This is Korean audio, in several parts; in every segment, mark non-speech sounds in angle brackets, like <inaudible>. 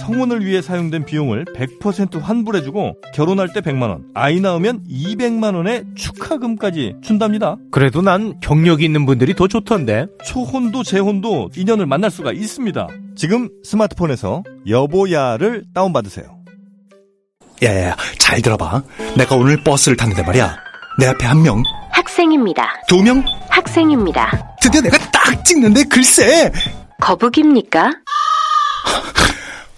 성혼을 위해 사용된 비용을 100% 환불해주고 결혼할 때 100만원, 아이 낳으면 200만원의 축하금까지 준답니다. 그래도 난 경력이 있는 분들이 더 좋던데. 초혼도 재혼도 인연을 만날 수가 있습니다. 지금 스마트폰에서 여보야를 다운받으세요. 야야야, 잘 들어봐. 내가 오늘 버스를 탔는데 말이야. 내 앞에 한 명, 학생입니다. 두 명, 학생입니다. 드디어 내가 딱 찍는데 글쎄. 거북입니까? <laughs>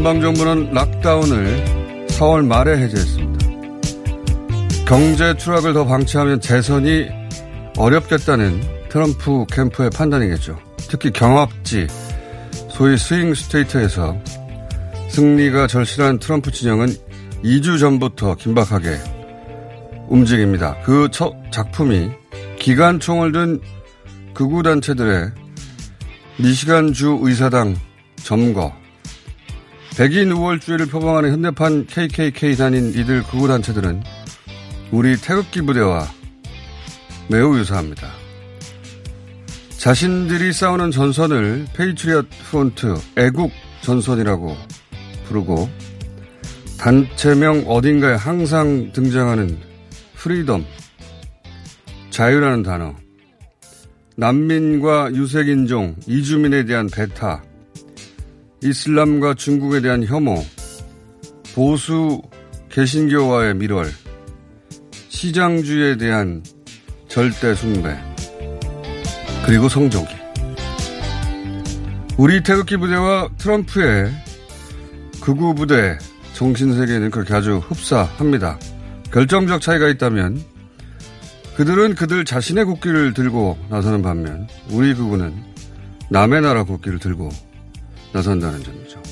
연방정부는 락다운을 4월 말에 해제했습니다. 경제 추락을 더 방치하면 재선이 어렵겠다는 트럼프 캠프의 판단이겠죠. 특히 경합지, 소위 스윙 스테이트에서 승리가 절실한 트럼프 진영은 2주 전부터 긴박하게 움직입니다. 그첫 작품이 기관총을 든 극우단체들의 미시간주 의사당 점거, 백인 우월주의를 표방하는 현대판 KKK 단인 이들 극우 단체들은 우리 태극기 부대와 매우 유사합니다. 자신들이 싸우는 전선을 Patriot Front, 애국 전선이라고 부르고 단체명 어딘가에 항상 등장하는 freedom, 자유라는 단어, 난민과 유색인종, 이주민에 대한 배타, 이슬람과 중국에 대한 혐오, 보수 개신교와의 밀월, 시장주의에 대한 절대 숭배, 그리고 성조기. 우리 태극기 부대와 트럼프의 극우 부대 정신세계는 그렇게 아주 흡사합니다. 결정적 차이가 있다면 그들은 그들 자신의 국기를 들고 나서는 반면 우리 극우는 남의 나라 국기를 들고 나선다는 점이죠.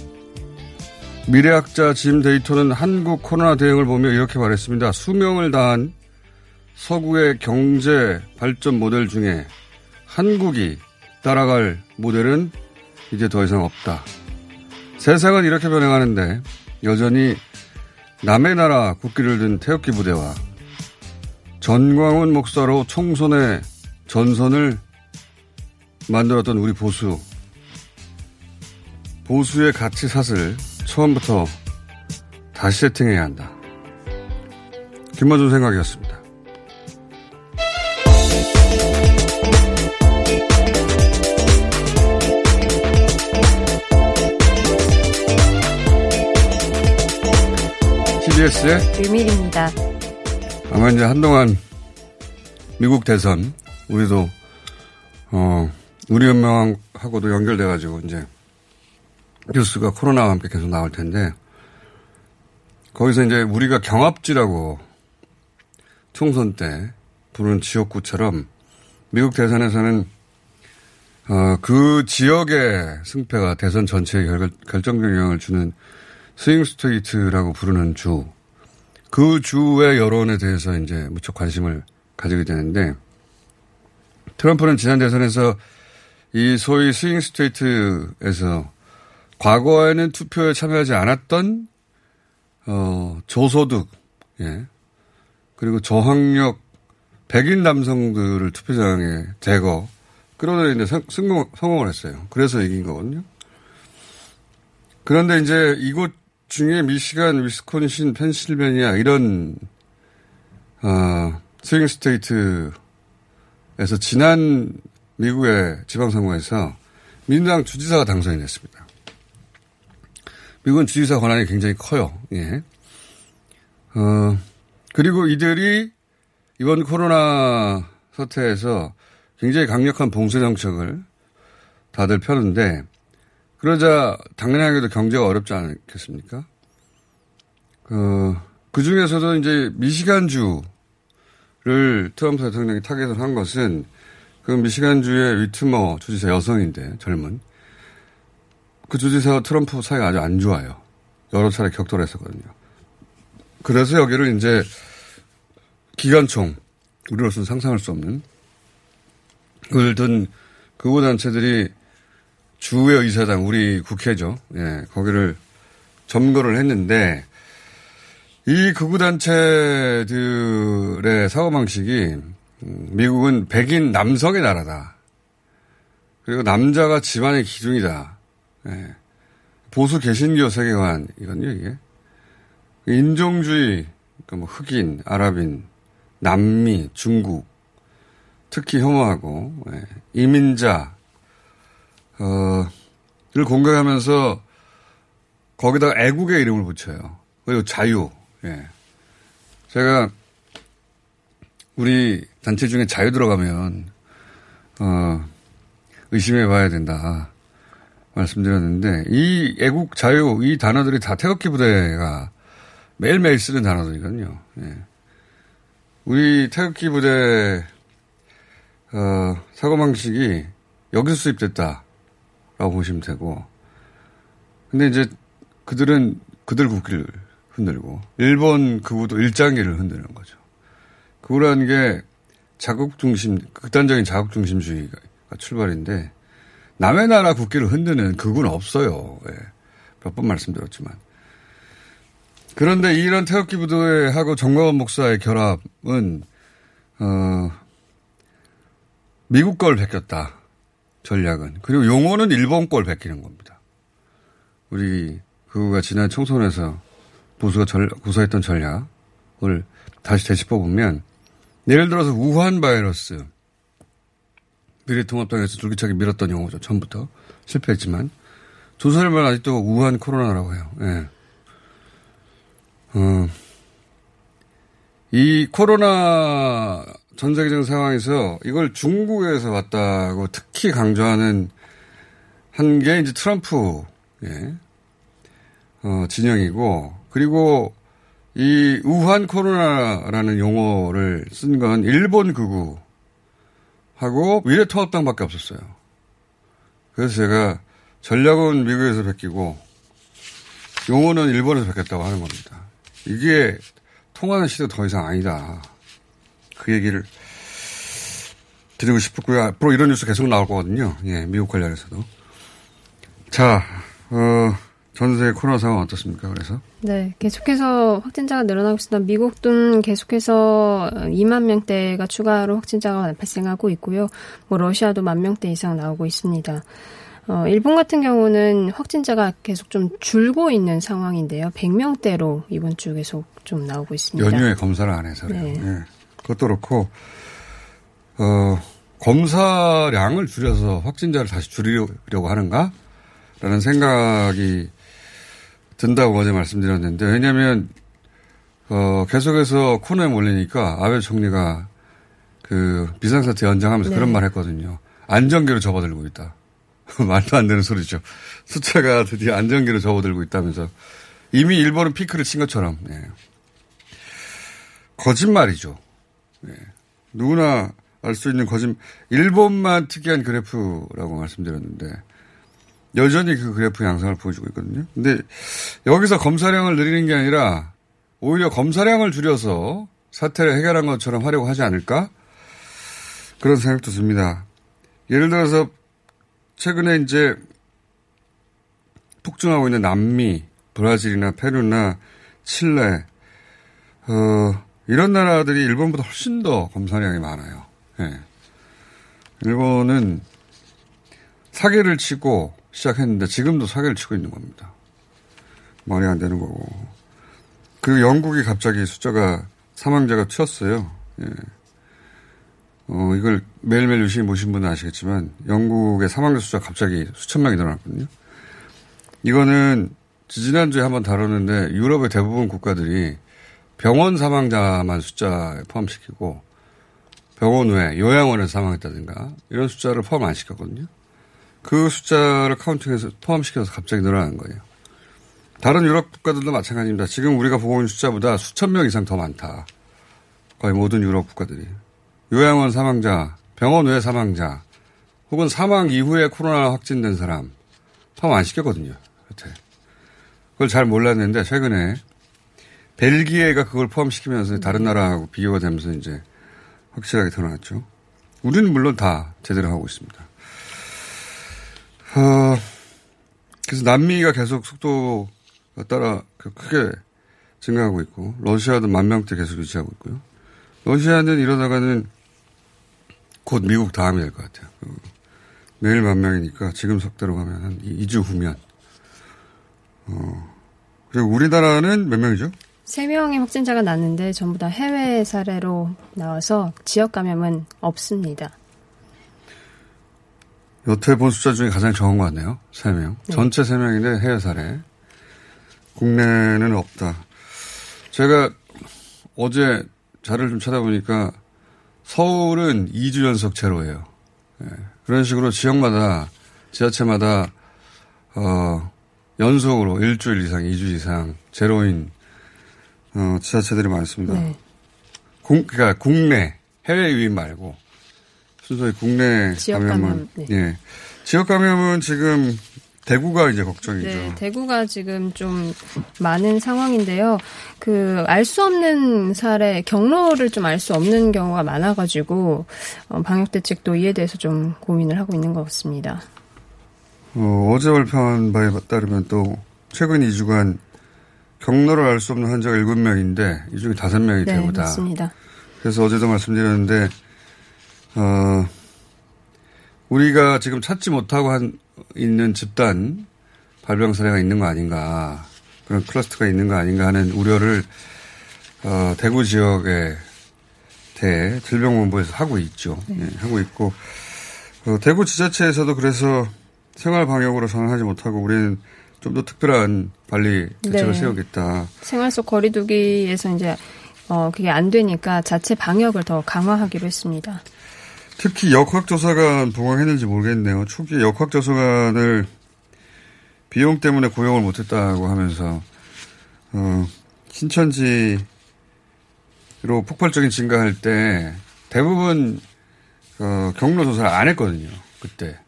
미래학자 짐 데이터는 한국 코로나 대응을 보며 이렇게 말했습니다. 수명을 다한 서구의 경제 발전 모델 중에 한국이 따라갈 모델은 이제 더 이상 없다. 세상은 이렇게 변해가는데 여전히 남의 나라 국기를 든 태극기 부대와 전광훈 목사로 총선의 전선을 만들었던 우리 보수. 보수의 가치 사슬 처음부터 다시 세팅해야 한다. 김만준 생각이었습니다. TBS의 유밀입니다. 아마 이제 한동안 미국 대선 우리도 어 우리 연명하고도 연결돼가지고 이제 뉴스가 코로나와 함께 계속 나올 텐데 거기서 이제 우리가 경합지라고 총선 때 부르는 지역구처럼 미국 대선에서는 어, 그 지역의 승패가 대선 전체에 결, 결정적 영향을 주는 swing state라고 부르는 주 그 주의 여론에 대해서 이제 무척 관심을 가지게 되는데 트럼프는 지난 대선에서 이 소위 swing state에서 과거에는 투표에 참여하지 않았던 어 저소득 예 그리고 저학력 백인 남성들을 투표장에 대거 끌어들이는데 성공, 성공을 했어요. 그래서 이긴 거거든요. 그런데 이제 이곳 중에 미시간, 위스콘신, 펜실베니아 이런 어, 스윙 스테이트에서 지난 미국의 지방선거에서 민주당 주지사가 당선이 됐습니다. 미국은 주지사 권한이 굉장히 커요. 예. 어, 그리고 이들이 이번 코로나 사태에서 굉장히 강력한 봉쇄 정책을 다들 펴는데 그러자 당연하게도 경제가 어렵지 않겠습니까? 그, 그 중에서도 이제 미시간주를 트럼프 대통령이 타겟을 한 것은 그 미시간주의 위트머 주지사 여성인데 젊은 그 주지사와 트럼프 사이가 아주 안 좋아요. 여러 차례 격돌했었거든요. 그래서 여기를 이제 기관총 우리로서는 상상할 수 없는 을 든 극우단체들이 주의 의사당, 우리 국회죠. 예, 거기를 점거를 했는데, 이 극우단체들의 사고방식이, 음, 미국은 백인 남성의 나라다. 그리고 남자가 집안의 기둥이다. 예. 보수 개신교 세계관이거든요, 이게. 인종주의, 그러니까 뭐 흑인, 아랍인, 남미, 중국, 특히 혐오하고, 예. 이민자, 어, 를 공격하면서 거기다가 애국의 이름을 붙여요. 그리고 자유. 예. 제가 우리 단체 중에 자유 들어가면 어, 의심해 봐야 된다. 말씀드렸는데 이 애국 자유 이 단어들이 다 태극기 부대가 매일매일 쓰는 단어들이거든요. 예. 우리 태극기 부대 어, 사고 방식이 여기서 수입됐다. 라고 보시면 되고. 근데 이제 그들은 그들 국기를 흔들고, 일본 그우도 일장기를 흔드는 거죠. 그거라는 게 자국 중심, 극단적인 자국 중심주의가 출발인데, 남의 나라 국기를 흔드는 그건 없어요. 예. 몇 번 말씀드렸지만. 그런데 이런 태극기 부대하고 정광원 목사의 결합은, 어, 미국 걸 베꼈다. 전략은. 그리고 용어는 일본 꼴 베끼는 겁니다. 우리 그가 지난 총선에서 보수가 절, 구사했던 전략을 다시 되짚어 보면 예를 들어서 우한 바이러스 미래통합당에서 줄기차게 밀었던 용어죠. 처음부터 실패했지만 조선일보는 아직도 우한 코로나라고 해요. 예. 어, 이 코로나 전 세계적인 상황에서 이걸 중국에서 왔다고 특히 강조하는 한 게 이제 트럼프, 예. 어, 진영이고, 그리고 이 우한 코로나라는 용어를 쓴 건 일본 극우 하고 미래통합당밖에 없었어요. 그래서 제가 전략은 미국에서 베끼고 용어는 일본에서 베꼈다고 하는 겁니다. 이게 통하는 시대 더 이상 아니다. 그 얘기를 드리고 싶었고요. 앞으로 이런 뉴스 계속 나올 거거든요. 예, 미국 관련해서도. 자, 어, 전 세계 코로나 상황 어떻습니까? 그래서? 네, 계속해서 확진자가 늘어나고 있습니다. 미국도 계속해서 2만 명대가 추가로 확진자가 발생하고 있고요. 뭐 러시아도 만 명대 이상 나오고 있습니다. 어, 일본 같은 경우는 확진자가 계속 좀 줄고 있는 상황인데요. 100명대로 이번 주 계속 좀 나오고 있습니다. 연휴에 검사를 안 해서 그래요. 네. 네. 그것도 그렇고, 어, 검사량을 줄여서 확진자를 다시 줄이려고 하는가? 라는 생각이 든다고 어제 말씀드렸는데, 왜냐면, 하 어, 계속해서 코너에 몰리니까 아베 총리가 그 비상사태 연장하면서 네. 그런 말 했거든요. 안정기로 접어들고 있다. <laughs> 말도 안 되는 소리죠. 숫자가 드디어 안정기로 접어들고 있다면서. 이미 일본은 피크를 친 것처럼, 예. 거짓말이죠. 네. 누구나 알 수 있는 거짓, 일본만 특이한 그래프라고 말씀드렸는데, 여전히 그 그래프 양상을 보여주고 있거든요. 근데 여기서 검사량을 늘리는 게 아니라 오히려 검사량을 줄여서 사태를 해결한 것처럼 하려고 하지 않을까? 그런 생각도 듭니다. 예를 들어서 최근에 이제 폭증하고 있는 남미, 브라질이나 페루나 칠레, 어, 이런 나라들이 일본보다 훨씬 더 검사량이 많아요. 예. 일본은 사계를 치고 시작했는데 지금도 사계를 치고 있는 겁니다. 말이 안 되는 거고. 그리고 영국이 갑자기 숫자가 사망자가 튀었어요. 예. 어, 이걸 매일매일 유심히 보신 분은 아시겠지만 영국의 사망자 숫자 갑자기 수천 명이 늘어났거든요. 이거는 지난주에 한번 다뤘는데 유럽의 대부분 국가들이 병원 사망자만 숫자에 포함시키고 병원 외 요양원에서 사망했다든가 이런 숫자를 포함 안 시켰거든요. 그 숫자를 카운팅해서 포함시켜서 갑자기 늘어나는 거예요. 다른 유럽 국가들도 마찬가지입니다. 지금 우리가 보고 있는 숫자보다 수천 명 이상 더 많다. 거의 모든 유럽 국가들이. 요양원 사망자, 병원 외 사망자, 혹은 사망 이후에 코로나 확진된 사람 포함 안 시켰거든요. 여태. 그걸 잘 몰랐는데 최근에 벨기에가 그걸 포함시키면서 다른 나라하고 비교가 되면서 이제 확실하게 드러났죠. 우리는 물론 다 제대로 하고 있습니다. 어, 그래서 남미가 계속 속도 따라 크게 증가하고 있고 러시아도 만 명대 계속 유지하고 있고요. 러시아는 이러다가는 곧 미국 다음이 될 것 같아요. 그 매일 만 명이니까 지금 속도로 가면 한 2주 후면. 어, 그리고 우리나라는 몇 명이죠? 세 명의 확진자가 났는데 전부 다 해외 사례로 나와서 지역 감염은 없습니다. 여태 본 숫자 중에 가장 적은 것 같네요. 세 명. 네. 전체 세 명인데 해외 사례. 국내는 없다. 제가 어제 자료를 좀 찾아보니까 서울은 2주 연속 제로예요. 예. 그런 식으로 지역마다 지자체마다 어, 연속으로 일주일 이상, 2주 이상 제로인 어, 지자체들이 많습니다. 네. 국, 그러니까 국내 해외 유입 말고 순수히 국내 지역 감염은 감염, 네. 예 지역 감염은 지금 대구가 이제 걱정이죠. 네, 대구가 지금 좀 많은 상황인데요. 그 알 수 없는 사례 경로를 좀 알 수 없는 경우가 많아가지고 어, 방역 대책도 이에 대해서 좀 고민을 하고 있는 것 같습니다. 어, 어제 발표한 바에 따르면 또 최근 2주간 경로를 알 수 없는 환자가 7명인데 이 중에 5명이 네, 대구다. 맞습니다. 그래서 어제도 말씀드렸는데 어, 우리가 지금 찾지 못하고 한, 있는 집단 발병 사례가 있는 거 아닌가 그런 클러스터가 있는 거 아닌가 하는 우려를 어, 대구 지역에 대 질병본부에서 하고 있죠. 네. 예, 하고 있고 어, 대구 지자체에서도 그래서 생활 방역으로 전환하지 못하고 우리는 좀 더 특별한 관리 대책을 네. 세우겠다. 생활 속 거리두기에서 이제 어 그게 안 되니까 자체 방역을 더 강화하기로 했습니다. 특히 역학조사관 부강했는지 모르겠네요. 초기에 역학조사관을 비용 때문에 고용을 못했다고 하면서 어, 신천지로 폭발적인 증가할 때 대부분 어, 경로 조사를 안 했거든요. 그때.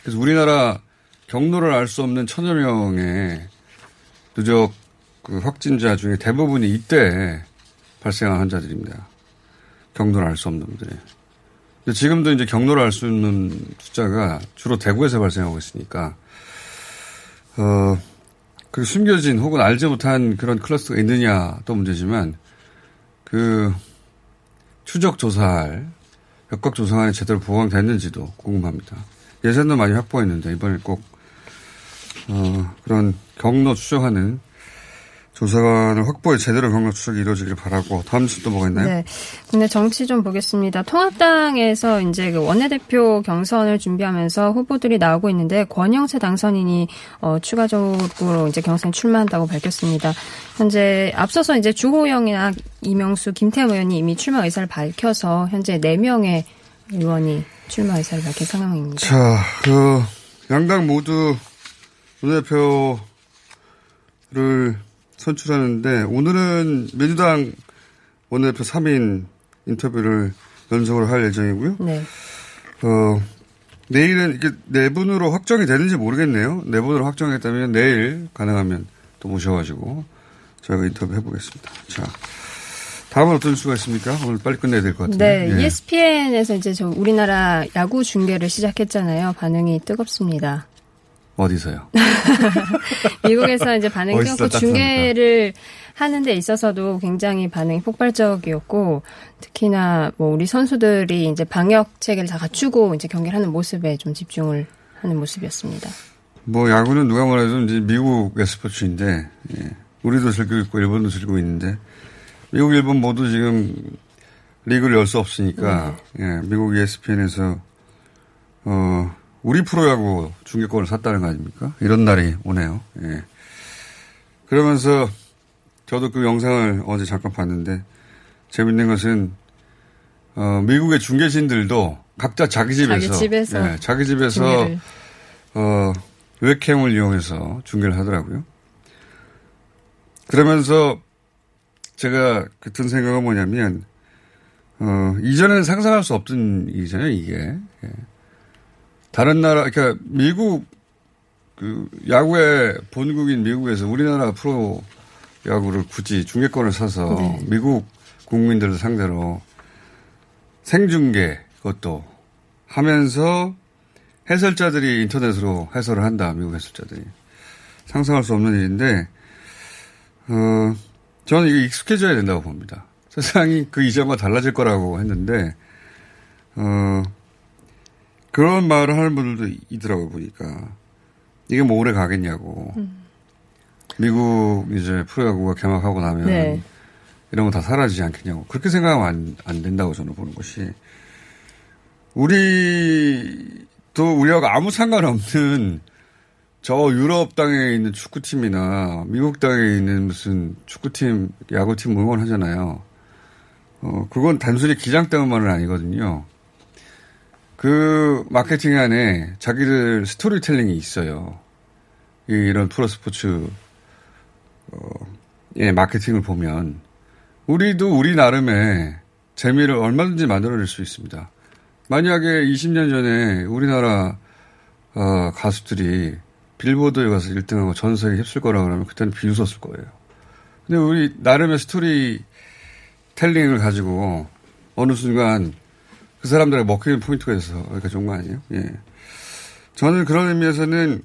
그래서 우리나라 경로를 알 수 없는 천여 명의 누적 그 확진자 중에 대부분이 이때 발생한 환자들입니다. 경로를 알 수 없는 분들이. 지금도 이제 경로를 알 수 있는 숫자가 주로 대구에서 발생하고 있으니까, 어, 그 숨겨진 혹은 알지 못한 그런 클러스터가 있느냐도 문제지만, 그, 추적 조사할 역학 조사관이 제대로 보강됐는지도 궁금합니다. 예전도 많이 확보했는데, 이번에 꼭, 어, 그런 경로 추적하는 조사관을 확보해 제대로 경로 추적이 이루어지길 바라고, 다음 주또 뭐가 있나요? 네. 근데 정치 좀 보겠습니다. 통합당에서 이제 그 원내대표 경선을 준비하면서 후보들이 나오고 있는데 권영세 당선인이 어, 추가적으로 이제 경선에 출마한다고 밝혔습니다. 현재 앞서서 이제 주호영이나 이명수, 김태흠 의원이 이미 출마 의사를 밝혀서 현재 4명의 의원이 출마 의사를 밝힌 상황입니다. 자, 그, 양당 모두 원내대표를 선출하는데, 오늘은 민주당 원내대표 3인 인터뷰를 연속으로 할 예정이고요. 네. 어, 내일은 이게 내분으로 확정이 되는지 모르겠네요. 내분으로 확정했다면 내일 가능하면 또 모셔가지고 저희가 인터뷰 해보겠습니다. 자, 다음은 어떤 수가 있습니까? 오늘 빨리 끝내야 될 것 같은데. 네, 예. ESPN에서 이제 저 우리나라 야구 중계를 시작했잖아요. 반응이 뜨겁습니다. 어디서요? <laughs> 미국에서 이제 반응이 뜨겁고 중계를 하는 데 있어서도 굉장히 반응이 폭발적이었고 특히나 뭐 우리 선수들이 이제 방역 체계를 다 갖추고 이제 경기를 하는 모습에 좀 집중을 하는 모습이었습니다. 뭐 야구는 누가 뭐래도 이제 미국의 스포츠인데 예. 우리도 즐기고 있고 일본도 즐기고 있는데 미국, 일본 모두 지금 리그를 열 수 없으니까 예. 미국 ESPN에서 어 우리 프로야구 중계권을 샀다는 거 아닙니까? 이런 날이 오네요. 예. 그러면서 저도 그 영상을 어제 잠깐 봤는데 재밌는 것은 어, 미국의 중계진들도 각자 자기 집에서 자기 집에서 예, 자기 집에서 중계를. 어, 웹캠을 이용해서 중계를 하더라고요. 그러면서 제가 그 든 생각은 뭐냐면 어, 이전에는 상상할 수 없던 일이잖아요, 이게. 예. 다른 나라, 그러니까 미국 그 야구의 본국인 미국에서 우리나라 프로 야구를 굳이 중계권을 사서 네. 미국 국민들을 상대로 생중계 그것도 하면서 해설자들이 인터넷으로 해설을 한다, 미국 해설자들이. 상상할 수 없는 일인데, 어, 저는 이게 익숙해져야 된다고 봅니다. 세상이 그 이전과 달라질 거라고 했는데, 어, 그런 말을 하는 분들도 있더라고요, 보니까. 이게 뭐 오래 가겠냐고. 미국 이제 프로야구가 개막하고 나면 네. 이런 거 다 사라지지 않겠냐고. 그렇게 생각하면 안, 안 된다고 저는 보는 것이. 우리도 우리하고 아무 상관없는 저 유럽 땅에 있는 축구팀이나 미국 땅에 있는 무슨 축구팀, 야구팀 응원하잖아요. 어, 그건 단순히 기장 때문만은 아니거든요. 그 마케팅 안에 자기들 스토리텔링이 있어요. 이- 이런 프로스포츠, 어, 예, 마케팅을 보면 우리도 우리 나름의 재미를 얼마든지 만들어낼 수 있습니다. 만약에 20년 전에 우리나라 어, 가수들이 빌보드에 가서 1등하고 전 세계 휩쓸 거라 그러면 그때는 비웃었을 거예요. 근데 우리 나름의 스토리 텔링을 가지고 어느 순간 그 사람들의 먹히는 포인트가 있어서 여기가 좋은 거 아니에요? 예. 저는 그런 의미에서는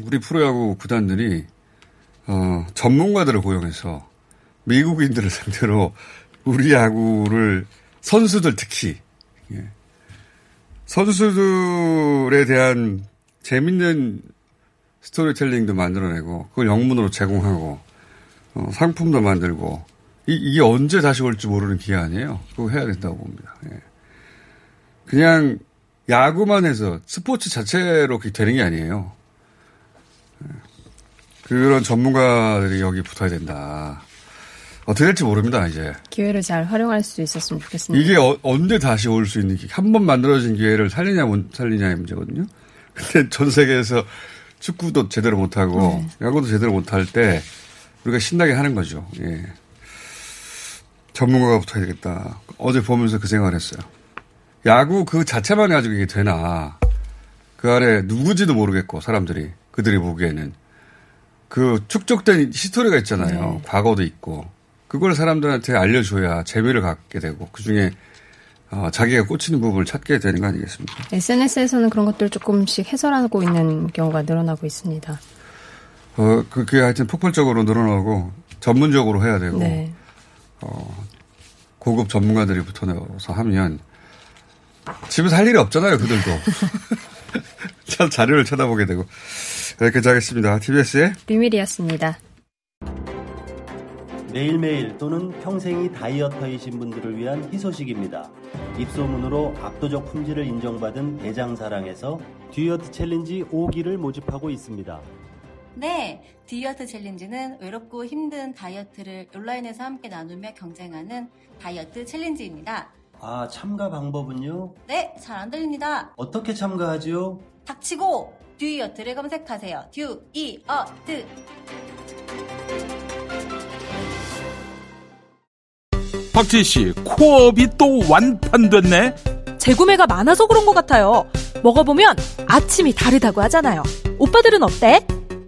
우리 프로야구 구단들이 어, 전문가들을 고용해서 미국인들을 <laughs> 상대로 우리 야구를 선수들 특히 예. 선수들에 대한 재밌는 스토리텔링도 만들어내고 그걸 영문으로 제공하고 어, 상품도 만들고 이, 게 언제 다시 올지 모르는 기회 아니에요. 그거 해야 된다고 봅니다. 예. 그냥 야구만 해서 스포츠 자체로 그게 되는 게 아니에요. 예. 그런 전문가들이 여기 붙어야 된다. 어떻게 될지 모릅니다, 이제. 기회를 잘 활용할 수 있었으면 좋겠습니다. 이게 어- 언제 다시 올 수 있는, 한 번 만들어진 기회를 살리냐, 못 살리냐의 문제거든요. <laughs> 근데 전 세계에서 축구도 제대로 못하고, 야구도 제대로 못할 때, 우리가 신나게 하는 거죠. 예. 전문가가 붙어야 되겠다. 어제 보면서 그 생각을 했어요. 야구 그 자체만 가지고 이게 되나. 그 아래 누구지도 모르겠고, 사람들이. 그들이 보기에는. 그 축적된 히스토리가 있잖아요. 과거도 있고. 그걸 사람들한테 알려줘야 재미를 갖게 되고, 그 중에 어, 자기가 꽂히는 부분을 찾게 되는 거 아니겠습니까? SNS에서는 그런 것들 조금씩 해설하고 있는 경우가 늘어나고 있습니다. 어, 그- 그게 하여튼 폭발적으로 늘어나고, 전문적으로 해야 되고, 네. 고급 전문가들이 붙어서 하면, 집에서 할 일이 없잖아요, 그들도. <laughs> 참 자료를 쳐다보게 되고. 여기까지 하겠습니다. TBS의 류밀이었습니다. 매일매일 또는 평생이 다이어터이신 분들을 위한 희소식입니다. 입소문으로 압도적 품질을 인정받은 대장사랑에서 듀이어트 challenge 5기를 모집하고 있습니다. 네, 듀이어트 challenge는 외롭고 힘든 다이어트를 온라인에서 함께 나누며 경쟁하는 다이어트 challenge입니다. 아, 참가 방법은요? 네, 잘 안 들립니다. 어떻게 참가하지요? 닥치고 듀이어트를 검색하세요. 듀이어트. 박지희 씨, 코업이 또 완판됐네? 재구매가 많아서 그런 것 같아요. 먹어보면 아침이 다르다고 하잖아요. 오빠들은 어때?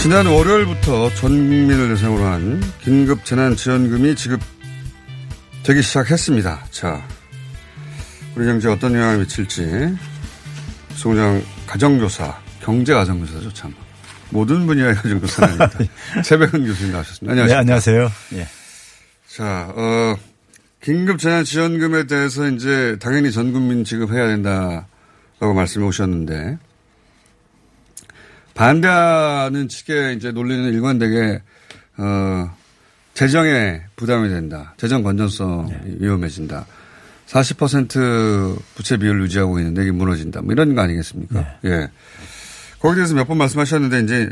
지난 월요일부터 전 국민을 대상으로 한 긴급 재난지원금이 지급되기 시작했습니다. 자, 우리 경제에 어떤 영향을 미칠지 송장 가정조사, 경제가정조사죠 참. 모든 분야의 가정조사는 아닙니다. <laughs> 최백은 교수님 나오셨습니다. 안녕하세요. 네, 안녕하세요. 예. 자, 어, 긴급 재난지원금에 대해서 이제 당연히 전 국민 지급해야 된다라고 말씀해 오셨는데 반대하는 측의 이제 논리는 일관되게 어, 재정에 부담이 된다. 재정 건전성이 네. 위험해진다. 40% 부채 비율을 유지하고 있는데 이게 무너진다. 뭐 이런 거 아니겠습니까? 네. 예. 거기에 대해서 몇 번 말씀하셨는데 이제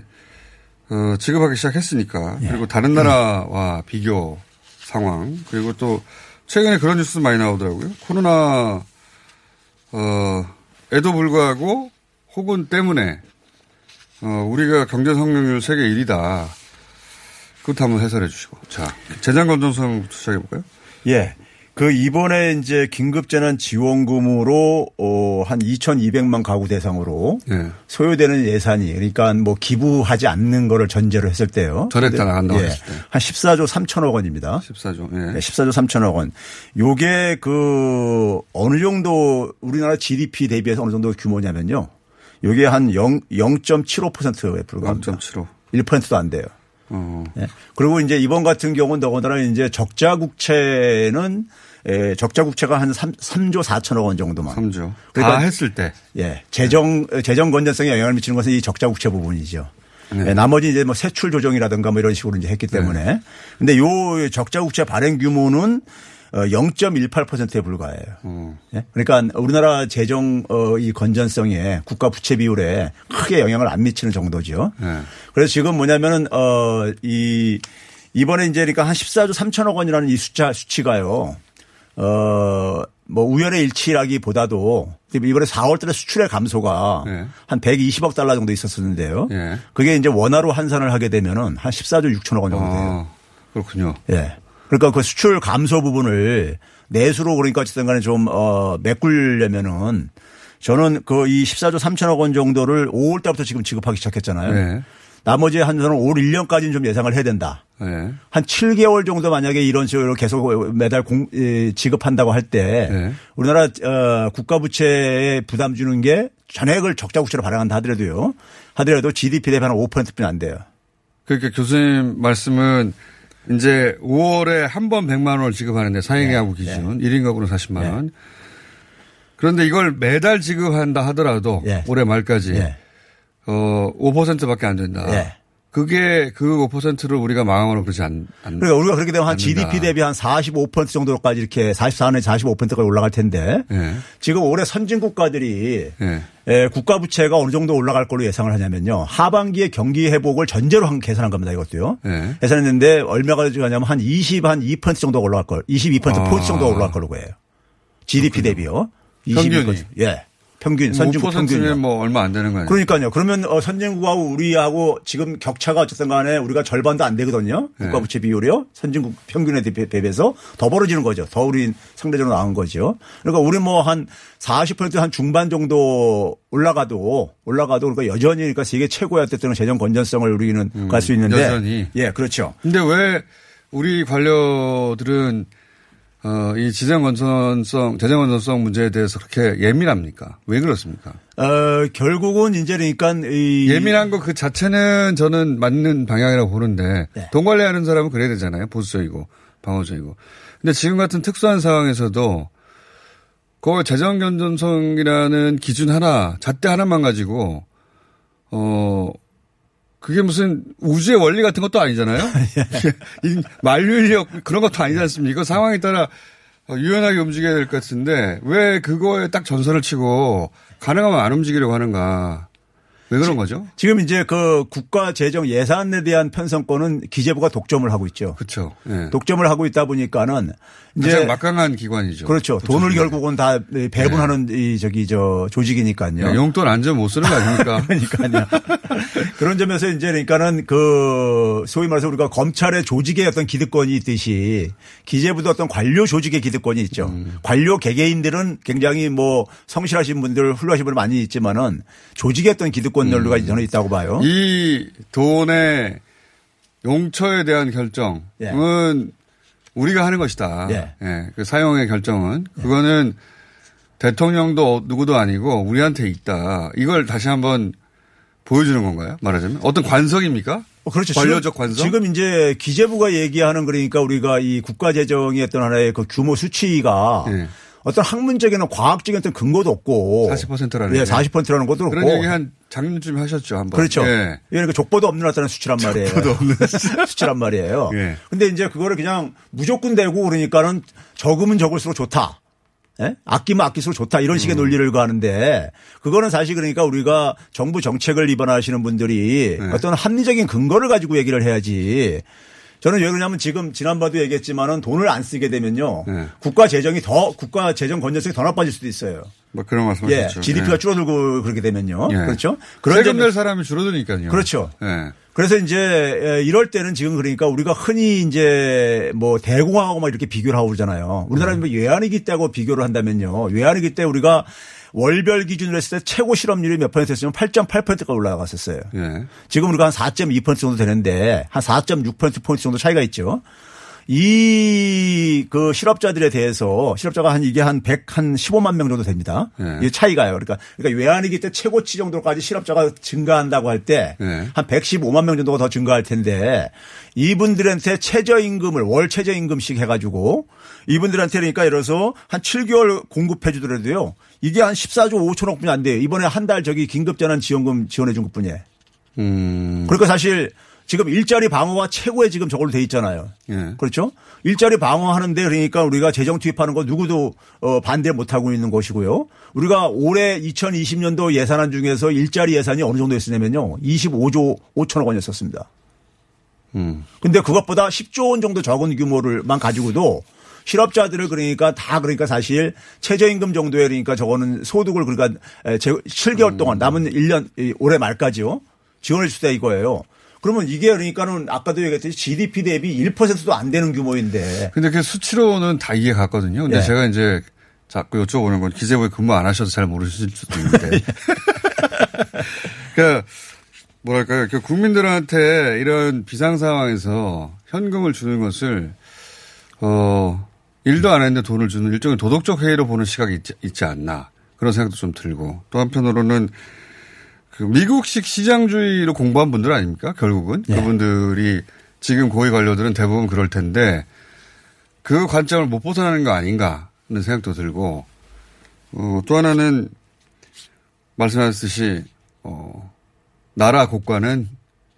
어, 지급하기 시작했으니까 네. 그리고 다른 나라와 비교 상황 그리고 또 최근에 그런 뉴스 많이 나오더라고요. 코로나 어 에도 불구하고 혹은 때문에 어, 우리가 경제 성장률 세계 1위다. 그것도 한번 해설해 주시고. 자, 재정 건전성부터 시작해 볼까요? 예. 그 이번에 이제 긴급재난 지원금으로 어한 2,200만 가구 대상으로 예. 소요되는 예산이 그러니까 뭐 기부하지 않는 거를 전제로 했을 때요. 전액 다 나간다고 예. 했을 때. 한 14조 3천억 원입니다. 14조. 예. 네, 14조 3천억 원. 요게 그 어느 정도 우리나라 GDP 대비해서 어느 정도 규모냐면요. 요게 한 0, 0.75%에 불과합니다. 0.75. 1%도 안 돼요. 어. 네. 그리고 이제 이번 같은 경우는 더군다나 이제 적자 국채는 예, 적자 국채가 한 3, 3조 4천억 원 정도만. 3조. 그러니까 다 했을 때. 예. 재정, 재정 건전성에 영향을 미치는 것은 이 적자 국채 부분이죠. 네. 예, 나머지 이제 뭐 세출 조정이라든가 뭐 이런 식으로 이제 했기 때문에. 네. 근데 요 적자 국채 발행 규모는 0.18%에 어, 불과해요. 음. 예? 그러니까 우리나라 재정 어, 이 건전성에 국가 부채 비율에 크게 영향을 안 미치는 정도죠. 네. 그래서 지금 뭐냐면은 어이 이번에 이제 그러니까 한 14조 3천억 원이라는 이 숫자 수치가요. 어, 뭐 우연의 일치라기보다도 이번에 4월 달에 수출의 감소가 네. 한 120억 달러 정도 있었었는데요. 네. 그게 이제 원화로 환산을 하게 되면은 한 14조 6천억 원 정도 돼요. 아, 그렇군요. 예. 그러니까 그 수출 감소 부분을 내수로 그러니까 어쨌든 간에 좀, 어, 메꾸려면은 저는 그 이 14조 3천억 원 정도를 5월 달부터 지금 지급하기 시작했잖아요. 네. 나머지 한 저는 올 1년까지는 좀 예상을 해야 된다. 네. 한 7개월 정도 만약에 이런 식으로 계속 매달 공, 지급한다고 할때 네. 우리나라 어, 국가 부채에 부담 주는 게 전액을 적자 국채로 발행한다 하더라도요. 하더라도 GDP 대비 한 5%뿐이 안 돼요. 그러니까 교수님 말씀은 이제 5월에 한 번 100만 원을 지급하는데 사행계하고 네. 기준 네. 1인 가구는 40만 원. 그런데 이걸 매달 지급한다 하더라도 네. 올해 말까지 어 5%밖에 안 된다. 그 그게 그 5%를 우리가 마음으로 그러지 않, 않 그러니까 우리가 그렇게 되면 한 않는다. GDP 대비 한 45% 정도까지 이렇게 44년 45%까지 올라갈 텐데 예. 지금 올해 선진 국가들이 예. 예, 국가 부채가 어느 정도 올라갈 걸로 예상을 하냐면요. 하반기에 경기 회복을 전제로 한 계산한 겁니다. 이것도요. 예. 계산했는데 얼마가 가냐면 한 20, 한 2% 정도 올라갈 걸. 22% 포인트 정도 올라갈 걸로 해요. GDP 대비요. 22%. 평균이. 예. 평균, 선진국 5%면 평균이요. 뭐 얼마 안 되는 거예요. 그러니까요. 그러면 어, 선진국하고 우리하고 지금 격차가 어쨌든 간에 우리가 절반도 안 되거든요. 네. 국가 부채 비율이요. 선진국 평균에 대비- 대비해서 더 벌어지는 거죠. 더 우리 상대적으로 나은 거죠. 그러니까 우리 뭐 한 40%한 중반 정도 올라가도 올라가도 그러니까 여전히 그러니까 세계 최고의 어쨌든 재정 건전성을 우리는 갈수 있는데 음, 여전히. 예, 그렇죠. 근데 왜 우리 관료들은 어, 이 재정 건전성, 재정 건전성 문제에 대해서 그렇게 예민합니까? 왜 그렇습니까? 어, 결국은 이제 그러니까 이 예민한 거 그 자체는 저는 맞는 방향이라고 보는데 네. 돈 관리하는 사람은 그래야 되잖아요. 보수적이고 방어적이고. 근데 지금 같은 특수한 상황에서도 그 재정 건전성이라는 기준 하나, 잣대 하나만 가지고 어 그게 무슨 우주의 원리 같은 것도 아니잖아요. <laughs> 이 만류인력 그런 것도 아니지 않습니까? 상황에 따라 어, 유연하게 움직여야 될 것 같은데 왜 그거에 딱 전선을 치고 가능하면 안 움직이려고 하는가? 왜 그런 거죠? 지금 이제 그 국가 재정 예산에 대한 편성권은 기재부가 독점을 하고 있죠. 그렇죠. 예. 독점을 하고 있다 보니까는 이제 가장 막강한 기관이죠. 그렇죠. 돈을 결국은 다 배분하는 이 저기 저 조직이니까요. 야, 용돈 안전 못 쓰는 거 아닙니까? <laughs> 그러니까요. 그런 점에서 이제 그러니까는 그 소위 말해서 우리가 검찰의 조직의 어떤 기득권이 있듯이 기재부도 어떤 관료 조직의 기득권이 있죠. 음. 관료 개개인들은 굉장히 뭐 성실하신 분들 훌륭하신 분들 많이 있지만은 조직의 어떤 기득권 열로가 음. 저는 있다고 봐요. 이 돈의 용처에 대한 결정은 우리가 하는 것이다. 예. 예, 그 사용의 결정은 그거는 대통령도 누구도 아니고 우리한테 있다. 이걸 다시 한번 보여주는 건가요? 말하자면 어떤 관성입니까? 어, 그렇죠. 관료적 지금, 관성? 지금 이제 기재부가 얘기하는 그러니까 우리가 이 국가 재정의 어떤 하나의 그 규모 수치가 예. 어떤 학문적인 과학적인 어떤 근거도 없고 40%라는 예, 얘기. 40%라는 것도 그런 그렇고 얘기 한 작년쯤에 하셨죠, 한번. 그렇죠. 예. 그러니까 족보도 없는 나타나는 수치란 말이에요. 족보도 없는 <laughs> 수치란 말이에요. 예. 근데 이제 그거를 그냥 무조건 되고 그러니까는 적으면 적을수록 좋다. 예? 아끼면 아낄수록 좋다. 이런 음. 식의 논리를 가는데 그거는 사실 그러니까 우리가 정부 정책을 입안하시는 분들이 네. 어떤 합리적인 근거를 가지고 얘기를 해야지 저는 왜 그러냐면 지금 지난번도 얘기했지만은 돈을 안 쓰게 되면요. 네. 국가 재정이 더 국가 재정 건전성이 더 나빠질 수도 있어요. 뭐 그런 말씀 예. 하셨죠. GDP가 예. 줄어들고 그렇게 되면요. 예. 그렇죠. 세금 점에- 낼 사람이 줄어드니까요. 그렇죠. 예. 그래서 이제 에, 이럴 때는 지금 그러니까 우리가 흔히 이제 뭐 대공하고 막 이렇게 비교를 하고 그러잖아요. 우리나라는 뭐 외환위기 때하고 비교를 한다면요. 외환위기 때 우리가 월별 기준으로 했을 때 최고 실업률이 몇 퍼센트였으면 8.8%가 올라갔었어요. 예. 지금 우리가 한 4.2% 정도 되는데 한 4.6% 포인트 정도 차이가 있죠. 이 그 실업자들에 대해서 실업자가 한 이게 한 100, 한 15만 명 정도 됩니다. 네. 이 차이가요. 그러니까 그러니까 외환위기 때 최고치 정도까지 실업자가 증가한다고 할 때한 네. 115만 명 정도가 더 증가할 텐데 이분들한테 최저임금을 월 최저임금씩 해가지고 이분들한테 그러니까 예를 들어서 한 7개월 공급해 주더라도요. 이게 한 14조 5천억 분이 안 돼요. 이번에 한 달 저기 긴급재난 지원금 지원해 준 것 뿐이에요. 음. 그러니까 사실 지금 일자리 방어가 최고의 지금 저걸로 돼 있잖아요. 예. 그렇죠? 일자리 방어하는데 그러니까 우리가 재정 투입하는 거 누구도 어 반대 못 하고 있는 것이고요. 우리가 올해 2020년도 예산안 중에서 일자리 예산이 어느 정도 였으냐면요. 25조 5천억 원이었었습니다. 음. 근데 그것보다 10조 원 정도 적은 규모를만 가지고도 실업자들을 그러니까 다 그러니까 사실 최저임금 정도의 그러니까 저거는 소득을 그러니까 7개월 동안 남은 1년 이 올해 말까지요. 지원해 주다 이거예요. 그러면 이게 그러니까는 아까도 얘기했듯이 GDP 대비 1%도 안 되는 규모인데. 근데 그 수치로는 다 이해 갔거든요. 근데 예. 제가 이제 자꾸 여쭤보는 건 기재부에 근무 안 하셔서 잘 모르실 수도 있는데. <laughs> <laughs> 그러니까 뭐랄까요. 그 국민들한테 이런 비상 상황에서 현금을 주는 것을 어 일도 안 했는데 돈을 주는 일종의 도덕적 회의로 보는 시각이 있지, 있지 않나 그런 생각도 좀 들고 또 한편으로는 그 미국식 시장주의로 공부한 분들 아닙니까? 결국은 그분들이 지금 고위 관료들은 대부분 그럴 텐데 그 관점을 못 벗어나는 거 아닌가 하는 생각도 들고 어, 또 하나는 말씀하셨듯이 어, 나라 국가는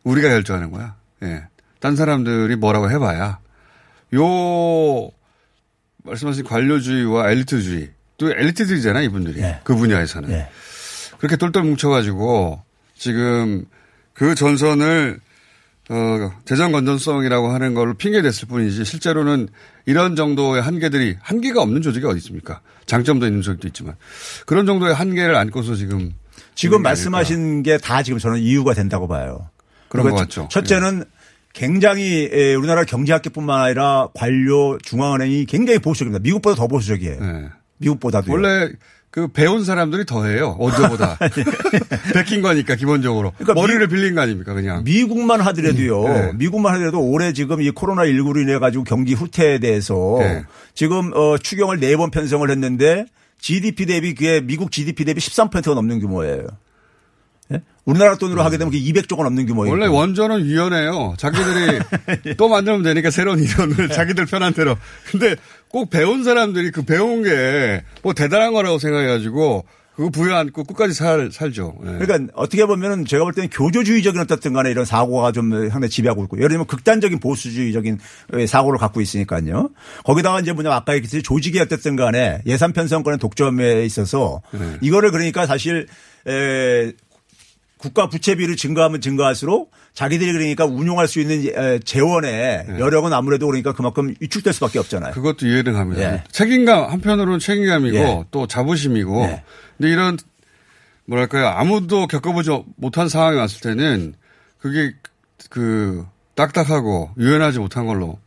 우리가 결정하는 거야. 예. 딴 사람들이 뭐라고 해봐야 요 말씀하신 관료주의와 엘리트주의 또 엘리트들이잖아 이분들이. 그 분야에서는. 그렇게 똘똘 뭉쳐가지고 지금 그 전선을 어, 재정 건전성이라고 하는 걸로 핑계 댔을 뿐이지 실제로는 이런 정도의 한계들이 한계가 없는 조직이 어디 있습니까? 장점도 있는 조직도 있지만. 그런 정도의 한계를 안고서 지금 지금 말씀하신 게 다 지금 저는 이유가 된다고 봐요. 그런 것 같죠. 첫째는 굉장히 에, 우리나라 경제학계뿐만 아니라 관료 중앙은행이 굉장히 보수적입니다. 미국보다 더 보수적이에요. 미국보다도 원래 그 배운 사람들이 더 해요. 언제보다. <laughs> <laughs> 베낀 거니까 기본적으로. 머리를 빌린 거 아닙니까 그냥. 미국만 하더라도요. 네. 미국만 하더라도 올해 지금 이 코로나 19로 인해 가지고 경기 후퇴에 대해서 네. 지금 어 추경을 네 번 편성을 했는데 GDP 대비 그게 미국 GDP 대비 13%가 넘는 규모예요. 예? 우리나라 돈으로 하게 되면 그게 200조가 넘는 규모예요. 원래 원전은 유연해요. 자기들이 <laughs> 또 만들면 되니까 새로운 이론을 자기들 편한 대로. 근데 꼭 배운 사람들이 그 배운 게 뭐 대단한 거라고 생각해가지고 그거 부여 안고 끝까지 살, 살죠. 예. 그러니까 어떻게 보면은 제가 볼 때는 교조주의적인 어떻든 간에 이런 사고가 좀 상당히 지배하고 있고 예를 들면 극단적인 보수주의적인 사고를 갖고 있으니까요. 거기다가 이제 뭐냐 아까 얘기했듯이 조직이 어쨌든 간에 예산 편성권의 독점에 있어서 네. 이거를 그러니까 사실 에 국가 부채비를 증가하면 증가할수록 자기들이 그러니까 운용할 수 있는 에, 재원의 여력은 아무래도 그러니까 그만큼 위축될 수밖에 없잖아요. 네. 그것도 이해는 갑니다. 예. 책임감, 한편으로는 책임감이고 예. 또 자부심이고. 예. 근데 이런 뭐랄까요. 아무도 겪어보지 못한 상황이 왔을 때는 그게 그 딱딱하고 유연하지 못한 걸로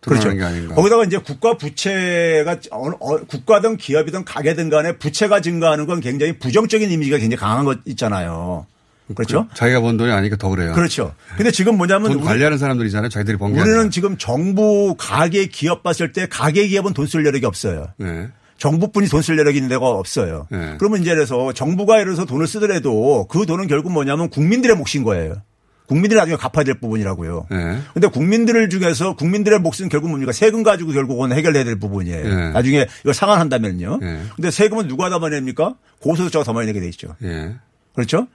드러나는 게 아닌가. 그렇죠. 거기다가 이제 국가 부채가 어, 국가든 기업이든 가게든 간에 부채가 증가하는 건 굉장히 부정적인 이미지가 굉장히 강한 것 있잖아요. 그렇죠? 자기가 번 돈이 아니까 더 그래요. 그렇죠. 근데 지금 뭐냐면 돈 관리하는 사람들이잖아요. 자기들이 번 게 우리는 지금 정부 가계 기업 봤을 때 가계 기업은 돈 쓸 여력이 없어요. 네. 정부뿐이 돈 쓸 여력이 있는 데가 없어요. 네. 그러면 이제 그래서 정부가 예를 들어서 돈을 쓰더라도 그 돈은 결국 뭐냐면 국민들의 몫인 거예요. 국민들이 나중에 갚아야 될 부분이라고요. 네. 근데 국민들 중에서 국민들의 몫은 결국 뭡니까? 세금 가지고 결국은 해결해야 될 부분이에요. 네. 나중에 이걸 상환한다면요. 네. 근데 세금은 누가 더 많이 냅니까? 고소득자가 더 많이 내게 돼 있죠. 예. 그렇죠?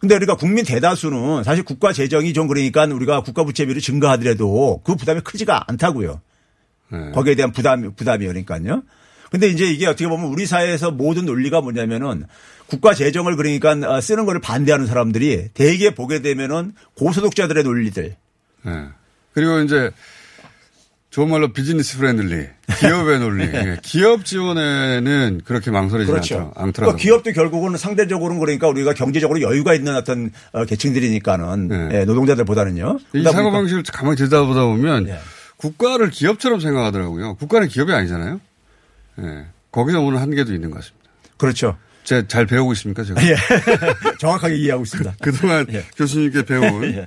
근데 그러니까 국민 대다수는 사실 국가 재정이 좀 그러니까 우리가 국가 부채비를 증가하더라도 그 부담이 크지가 않다고요. 네. 거기에 대한 부담, 부담이 그러니까요. 근데 이제 이게 어떻게 보면 우리 사회에서 모든 논리가 뭐냐면은 국가 재정을 그러니까 어, 쓰는 거를 반대하는 사람들이 대개 보게 되면은 고소득자들의 논리들. 예. 그리고 이제 좋은 말로 business friendly 기업의 <laughs> 논리. 예. 기업 지원에는 그렇게 망설이지 그렇죠. 않더라- 않더라고요. 그러니까 기업도 결국은 상대적으로는 그러니까 우리가 경제적으로 여유가 있는 어떤 어, 계층들이니까는 예, 노동자들보다는요. 이 사고 방식을 가만히 들여다보다 보면 예. 국가를 기업처럼 생각하더라고요. 국가는 기업이 아니잖아요. 예. 거기서 오는 한계도 있는 것 같습니다. 그렇죠. 제가 잘 배우고 있습니까, 제가? <laughs> 예. <laughs> 정확하게 이해하고 있습니다. 그동안 교수님께 배운.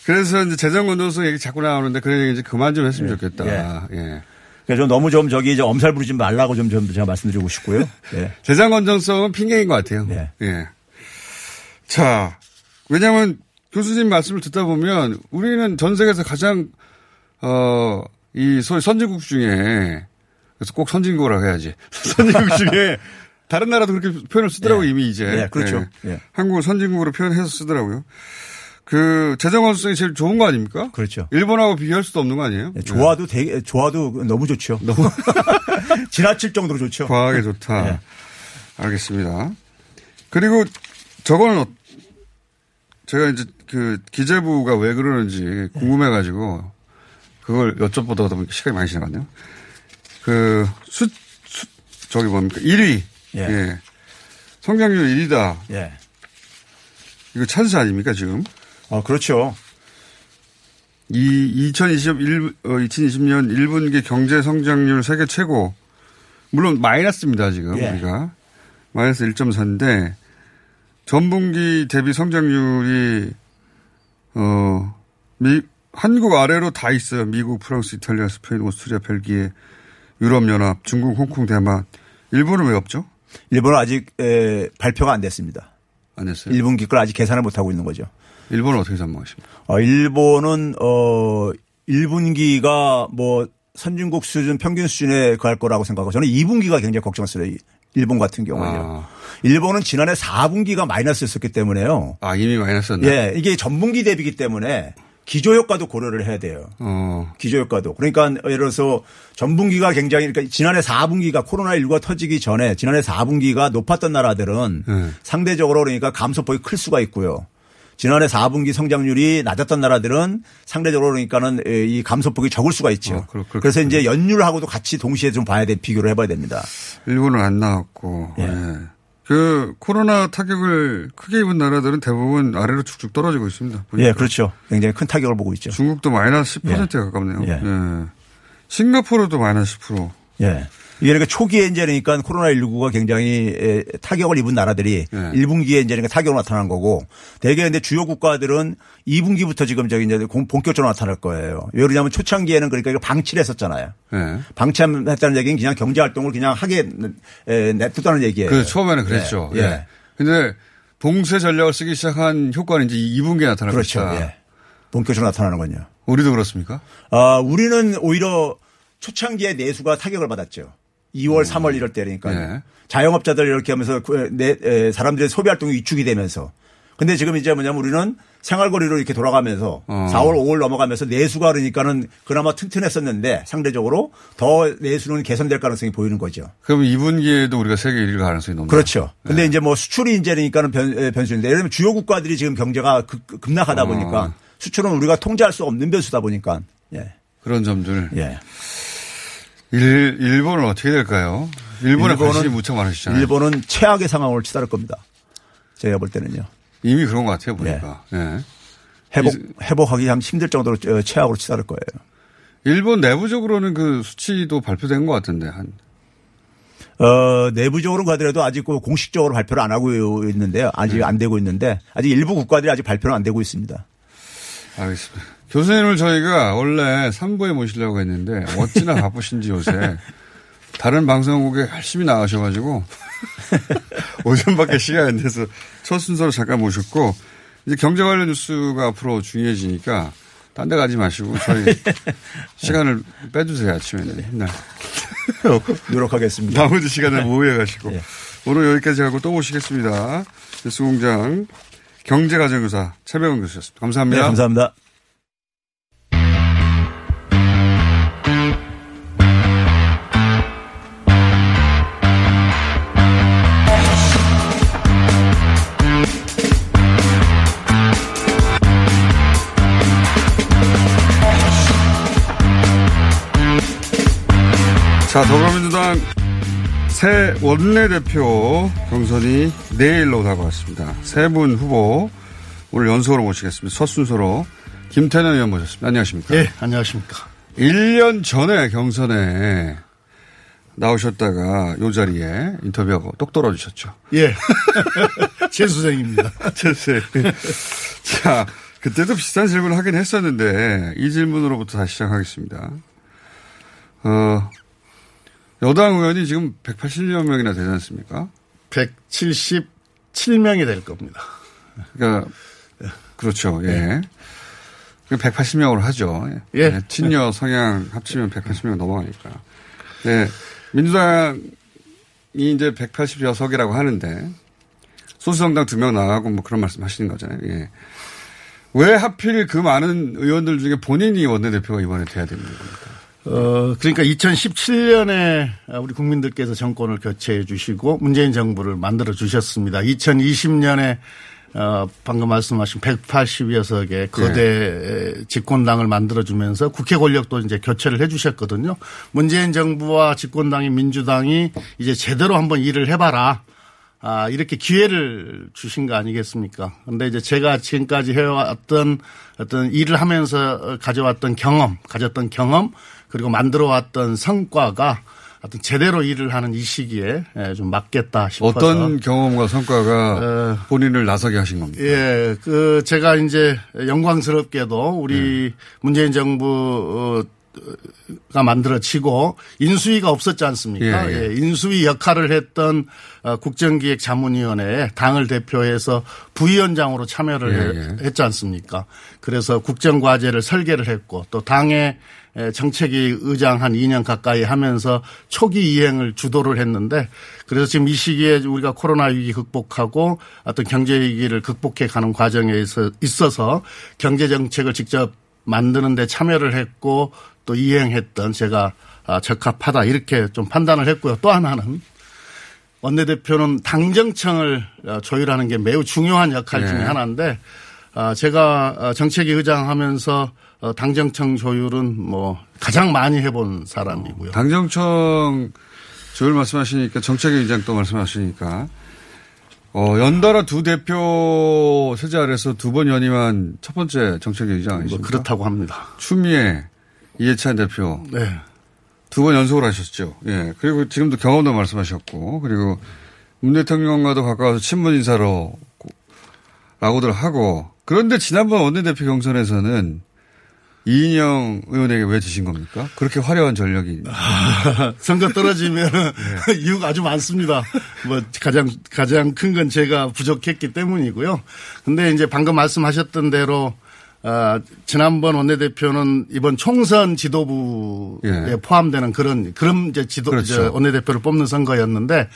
예. 그래서 이제 재정 건전성 얘기 자꾸 나오는데 그런 얘기 이제 그만 좀 했으면 좋겠다. 예. 그러니까 좀 너무 좀 저기 이제 엄살 부리지 말라고 좀, 좀 제가 말씀드리고 싶고요. <laughs> 예. 재정 건전성은 핑계인 것 같아요. 예. 자, 왜냐하면 교수님 말씀을 듣다 보면 우리는 전 세계에서 가장 어, 이 소위 선진국 중에 그래서 꼭 선진국이라고 해야지. <laughs> 선진국 중에 다른 나라도 그렇게 표현을 쓰더라고요 이미 이제. 예, 그렇죠. 예. 한국을 선진국으로 표현해서 쓰더라고요. 그 재정 건전성이 제일 좋은 거 아닙니까? 그렇죠. 일본하고 비교할 수도 없는 거 아니에요? 예, 좋아도 되게, 좋아도 너무 좋죠. <laughs> 너무. <laughs> 지나칠 정도로 좋죠. 과하게 좋다. 예. 알겠습니다. 그리고 저거는 어- 제가 이제 그 기재부가 왜 그러는지 궁금해가지고 그걸 여쭤보다가 시간이 많이 지나갔네요. 그 수, 수 저기 뭡니까 1위. 예. 예. 성장률 1위다. 예. 이거 찬스 아닙니까 지금? 어, 그렇죠. 이 2021, 어, 2020년 1분기 경제 성장률 세계 최고. 물론 마이너스입니다, 지금 예. 우리가. 마이너스 1.4인데 전분기 대비 성장률이 어, 미, 한국 아래로 다 있어요. 미국, 프랑스, 이탈리아, 스페인, 오스트리아, 벨기에, 유럽연합, 중국, 홍콩, 대만. 일본은 왜 없죠? 일본은 아직 에, 발표가 안 됐습니다. 안 됐어요. 1분기 걸 아직 계산을 못 하고 있는 거죠. 일본은 어떻게 전망하십니까? 어, 일본은 어 1분기가 뭐 선진국 수준 평균 수준에 갈 거라고 생각하고 저는 2분기가 굉장히 걱정스러워요. 일본 같은 경우는요. 일본은 지난해 4분기가 마이너스였었기 때문에요. 아, 이미 마이너스였나? 예, 이게 전분기 대비기 때문에 기조 효과도 고려를 해야 돼요. 어. 기조 효과도. 그러니까 예를 들어서 전분기가 굉장히 그러니까 지난해 4분기가 코로나19가 터지기 전에 지난해 4분기가 높았던 나라들은 네. 상대적으로 그러니까 감소폭이 클 수가 있고요. 지난해 4분기 성장률이 낮았던 나라들은 상대적으로 그러니까는 이 감소폭이 적을 수가 있죠. 그래서 이제 연율하고도 같이 동시에 좀 봐야 돼 비교를 해봐야 됩니다. 일본은 안 나왔고. 예. 그 코로나 타격을 크게 입은 나라들은 대부분 아래로 쭉쭉 떨어지고 있습니다. 보니까. 예, 그렇죠. 굉장히 큰 타격을 보고 있죠. 중국도 마이너스 10%에 가깝네요. 예. 예. 싱가포르도 마이너스 10%. 예. 이게 그러니까 초기에 이제 그러니까 코로나19가 굉장히 에, 타격을 입은 나라들이 예. 1분기에 이제 그러니까 타격이 나타난 거고 대개 근데 주요 국가들은 2분기부터 지금 저기 이제 공- 본격적으로 나타날 거예요. 왜 그러냐면 초창기에는 그러니까 이거 방치를 했었잖아요. 예. 방치했다는 얘기는 그냥 경제 활동을 그냥 하게 에, 냅뒀다는 얘기예요. 그 처음에는 그랬죠. 예. 예. 예. 근데 봉쇄 전략을 쓰기 시작한 효과는 이제 2분기에 나타날 그렇죠. 것이다. 예. 본격적으로 나타나는 건요. 우리도 그렇습니까? 아, 우리는 오히려 초창기에 내수가 타격을 받았죠. 2월, 3월 이럴 때 그러니까 예. 자영업자들 이렇게 하면서 그 내, 에, 사람들의 소비 활동이 위축이 되면서 근데 지금 이제 뭐냐면 우리는 생활거리로 이렇게 돌아가면서 어. 4월, 5월 넘어가면서 내수가 그러니까는 그나마 튼튼했었는데 상대적으로 더 내수는 개선될 가능성이 보이는 거죠. 그럼 2분기에도 우리가 세계 1위일 가능성이 높다. 그렇죠. 근데 이제 뭐 수출이 이제 그러니까는 변, 에, 변수인데 예를 들면 주요 국가들이 지금 경제가 급, 급락하다 어. 보니까 수출은 우리가 통제할 수 없는 변수다 보니까 예. 그런 점들. 예. 일, 일본은 어떻게 될까요? 일본에 관심이 무척 많으시잖아요. 일본은 최악의 상황을 치달을 겁니다. 제가 볼 때는요. 이미 그런 것 같아요, 보니까. 예. 회복, 회복하기 참 힘들 정도로 어, 최악으로 치달을 거예요. 일본 내부적으로는 그 수치도 발표된 것 같은데, 한. 어, 내부적으로는 가더라도 아직 그 공식적으로 발표를 안 하고 있는데요. 아직 안 되고 있는데 아직 일부 국가들이 아직 발표는 안 되고 있습니다. 알겠습니다. 교수님을 저희가 원래 3부에 모시려고 했는데 어찌나 바쁘신지 요새 다른 방송국에 열심히 나가셔가지고 <laughs> 오전밖에 시간이 안 돼서 첫 순서로 잠깐 모셨고 이제 경제 관련 뉴스가 앞으로 중요해지니까 딴 데 가지 마시고 저희 <laughs> 시간을 빼주세요 아침에는. 네. <laughs> 노력하겠습니다. 나머지 시간을 모의해 가시고 예. 오늘 여기까지 하고 또 모시겠습니다. 뉴스공장 경제가정교사 최병훈 교수였습니다. 감사합니다. 네, 감사합니다. 자, 더불어민주당 새 원내대표 경선이 내일로 다가왔습니다. 세 분 후보 오늘 연속으로 모시겠습니다. 첫 순서로 김태년 의원 모셨습니다. 안녕하십니까? 예, 안녕하십니까. 1년 전에 경선에 나오셨다가 요 자리에 인터뷰하고 똑 떨어지셨죠. 예. <laughs> 재수생입니다. 재수생. <laughs> 자, 그때도 비슷한 질문을 하긴 했었는데 이 질문으로부터 다시 시작하겠습니다. 어, 여당 의원이 지금 180여 명이나 되지 않습니까? 177명이 될 겁니다. 그러니까 그렇죠. 예. 180명으로 하죠. 예. 네, 친여 성향 합치면 180명 넘어가니까. 네. 민주당이 이제 180여석이라고 하는데 소수정당 두 명 나가고 뭐 그런 말씀 하시는 거잖아요. 예. 왜 하필 그 많은 의원들 중에 본인이 원내대표가 이번에 돼야 되는 겁니까? 어, 그러니까 2017년에 우리 국민들께서 정권을 교체해 주시고 문재인 정부를 만들어 주셨습니다. 2020년에 어, 방금 말씀하신 180여 석의 거대 집권당을 만들어주면서 국회 권력도 이제 교체를 해 주셨거든요. 문재인 정부와 집권당인 민주당이 이제 제대로 한번 일을 해봐라. 아, 이렇게 기회를 주신 거 아니겠습니까? 근데 이제 제가 지금까지 해왔던 어떤 일을 하면서 가져왔던 경험, 가졌던 경험, 그리고 만들어 왔던 성과가 어떤 제대로 일을 하는 이 시기에 예, 좀 맞겠다 싶어서. 어떤 경험과 성과가 본인을 나서게 하신 겁니까? 예, 그 제가 이제 영광스럽게도 우리 문재인 정부 어, 가 만들어지고 인수위가 없었지 않습니까? 예, 예. 예, 인수위 역할을 했던 어, 국정기획자문위원회에 당을 대표해서 부위원장으로 참여를 예, 해- 했지 않습니까? 그래서 국정과제를 설계를 했고 또 당의 에, 정책위 의장 한 2년 가까이 하면서 초기 이행을 주도를 했는데 그래서 지금 이 시기에 우리가 코로나 위기 극복하고 어떤 경제 위기를 극복해 가는 과정에 있어- 있어서 경제 정책을 직접 만드는 데 참여를 했고 또 이행했던 제가 아, 적합하다 이렇게 좀 판단을 했고요. 또 하나는 원내대표는 당정청을 어, 조율하는 게 매우 중요한 역할 중에 네. 하나인데 아, 제가 어, 정책위 의장 하면서 어, 당정청 조율은 뭐 가장 많이 해본 사람이고요. 당정청 조율 말씀하시니까 정책위 의장 또 말씀하시니까 어, 연달아 두 대표 세제 아래서 두 번 연임한 첫 번째 정책위 의장 아니십니까? 그렇다고 합니다. 추미애 이해찬 대표 네. 두 번 연속으로 하셨죠. 예. 그리고 지금도 경험도 말씀하셨고 그리고 문 대통령과도 가까워서 친문 인사로 고- 라고들 하고 그런데 지난번 원내대표 경선에서는 이인영 의원에게 왜 지신 겁니까? 그렇게 화려한 전력이. 선거 떨어지면 네. <laughs> 이유가 아주 많습니다. 뭐 가장 가장 큰 건 제가 부족했기 때문이고요. 근데 이제 방금 말씀하셨던 대로 아, 지난번 원내대표는 이번 총선 지도부에 예. 포함되는 그런 그런 이제 지도 그렇죠. 저 원내대표를 뽑는 선거였는데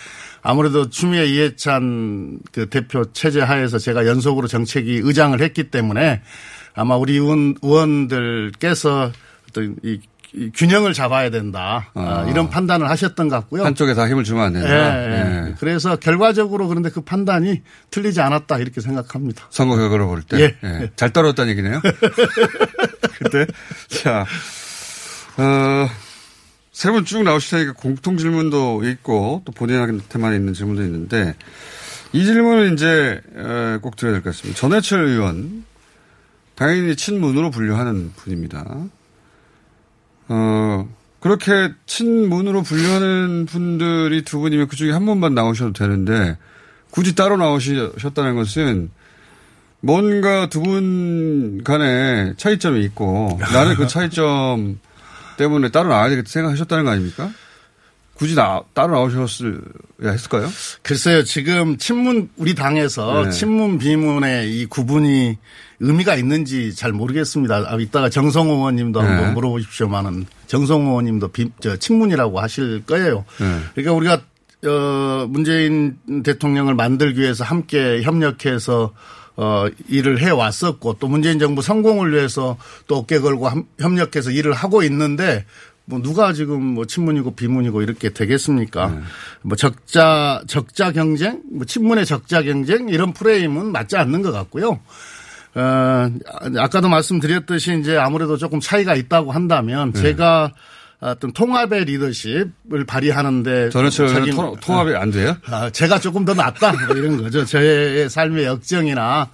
아무래도 추미애 이해찬 그 대표 체제 하에서 제가 연속으로 정책위 의장을 했기 때문에 아마 우리 의원, 의원들께서 어떤 이, 이 균형을 잡아야 된다. 아, 이런 판단을 하셨던 것 같고요. 한쪽에 다 힘을 주면 안 된다. 예, 예. 예. 그래서 결과적으로 그런데 그 판단이 틀리지 않았다 이렇게 생각합니다. 선거 결과를 볼 때. 예. 예. 잘 떨어졌다는 얘기네요. <laughs> 그때. 자, 어, 세분 쭉 나오시다니까 공통 질문도 있고 또 본인한테만 있는 질문도 있는데 이 질문은 이제 에, 꼭 드려야 될 것 같습니다. 전해철 의원 당연히 친문으로 분류하는 분입니다. 어, 그렇게 친문으로 분류하는 분들이 두 분이면 그 중에 한 분만 나오셔도 되는데 굳이 따로 나오셨다는 것은 뭔가 두 분 간에 차이점이 있고 나는 그 차이점 때문에 따로 나와야 되겠다 생각하셨다는 거 아닙니까? 굳이 나, 따로 나오셨어야 했을까요? 글쎄요, 지금 친문, 우리 당에서 네. 친문 비문의 이 구분이 의미가 있는지 잘 모르겠습니다. 아, 이따가 정성호 의원님도 네. 한번 물어보십시오만은 정성호 의원님도 비, 저, 친문이라고 하실 거예요. 네. 그러니까 우리가 어, 문재인 대통령을 만들기 위해서 함께 협력해서 어, 일을 해 왔었고 또 문재인 정부 성공을 위해서 또 어깨 걸고 함- 협력해서 일을 하고 있는데 뭐 누가 지금 뭐 친문이고 비문이고 이렇게 되겠습니까? 뭐 적자 적자 경쟁, 뭐 친문의 적자 경쟁 이런 프레임은 맞지 않는 것 같고요. 어, 아까도 말씀드렸듯이 이제 아무래도 조금 차이가 있다고 한다면 네. 제가 어떤 통합의 리더십을 발휘하는데 전해철 의원은 책임- 토- 통합이 안 돼요? 아, 제가 조금 더 낫다 뭐 이런 거죠. 저의 삶의 역정이나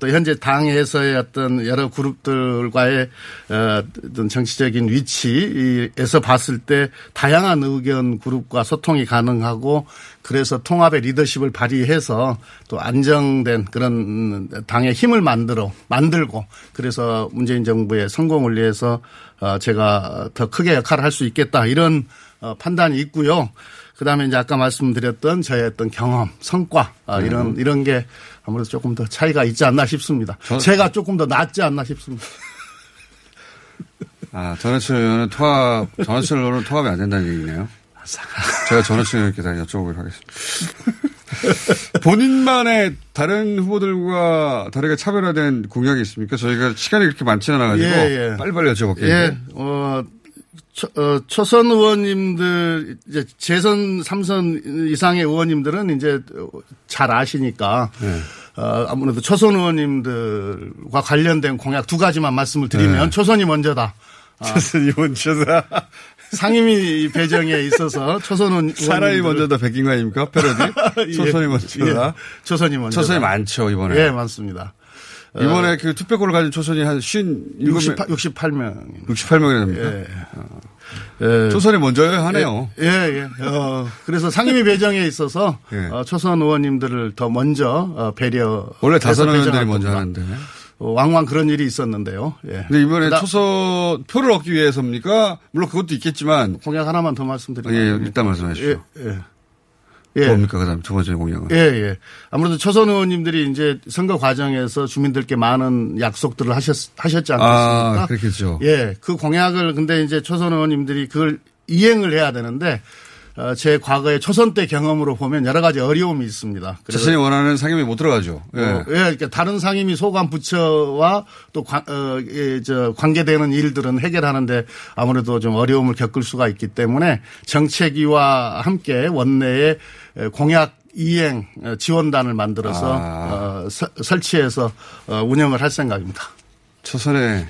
또 현재 당에서의 어떤 여러 그룹들과의 어, 어떤 정치적인 위치에서 봤을 때 다양한 의견 그룹과 소통이 가능하고 그래서 통합의 리더십을 발휘해서 또 안정된 그런 당의 힘을 만들어 만들고 그래서 문재인 정부의 성공을 위해서 어, 제가 더 크게 역할을 할 수 있겠다 이런 어, 판단이 있고요. 그다음에 이제 아까 말씀드렸던 저의 어떤 경험, 성과 아, 이런 음. 이런 게 아무래도 조금 더 차이가 있지 않나 싶습니다. 제가 조금 더 낫지 않나 싶습니다. 아, 전해철 의원은 통합, 전해철 의원은 통합이 안 된다는 얘기네요. 제가 전해철 의원께 다 여쭤보도록 하겠습니다. 본인만의 다른 후보들과 다르게 차별화된 공약이 있습니까? 저희가 시간이 그렇게 많지는 않아가지고 예, 예. 빨리빨리 여쭤볼게요. 예, 어, 초, 어, 초선 의원님들, 이제 재선 3선 이상의 의원님들은 이제 잘 아시니까, 네. 어, 아무래도 초선 의원님들과 관련된 공약 두 가지만 말씀을 드리면 네. 초선이 먼저다. 아, 초선이 먼저다. 상임위 배정에 있어서 초선 의원. 사람이 먼저다 백인 거 아닙니까? 패러디? <laughs> 초선이 먼저다. 예, 초선이 먼저. 초선이 많죠, 이번에. 예, 많습니다. 이번에 그 투표권을 가진 초선이 한 57명. 68명. 68명이나 됩니까? 예. 예. 초선이 먼저요 하네요. 예, 예. 예. 어, 그래서 상임위 배정에 있어서 예. 어, 초선 의원님들을 더 먼저 어, 배려. 원래 다선 해서 의원들이 먼저. 하는데. 어, 왕왕 그런 일이 있었는데요. 예. 근데 이번에 그다- 초선 표를 얻기 위해서입니까? 물론 그것도 있겠지만. 공약 하나만 더 말씀드리면. 예, 일단 말씀하십시오. 예, 예. 예. 뭡니까? 그 다음 두 번째 공약은. 예, 예. 아무래도 초선 의원님들이 이제 선거 과정에서 주민들께 많은 약속들을 하셨, 하셨지 않겠습니까? 아, 그렇겠죠. 예. 그 공약을 근데 이제 초선 의원님들이 그걸 이행을 해야 되는데 어, 제 과거의 초선 때 경험으로 보면 여러 가지 어려움이 있습니다. 자신이 원하는 상임이 못 들어가죠. 예. 어, 예, 그러니까 다른 상임위 소관 부처와 또 관, 어, 예, 저 관계되는 일들은 해결하는데 아무래도 좀 어려움을 겪을 수가 있기 때문에 정책위와 함께 원내에 에, 공약 이행 어, 지원단을 만들어서 아. 어, 서- 설치해서 어, 운영을 할 생각입니다. 초선에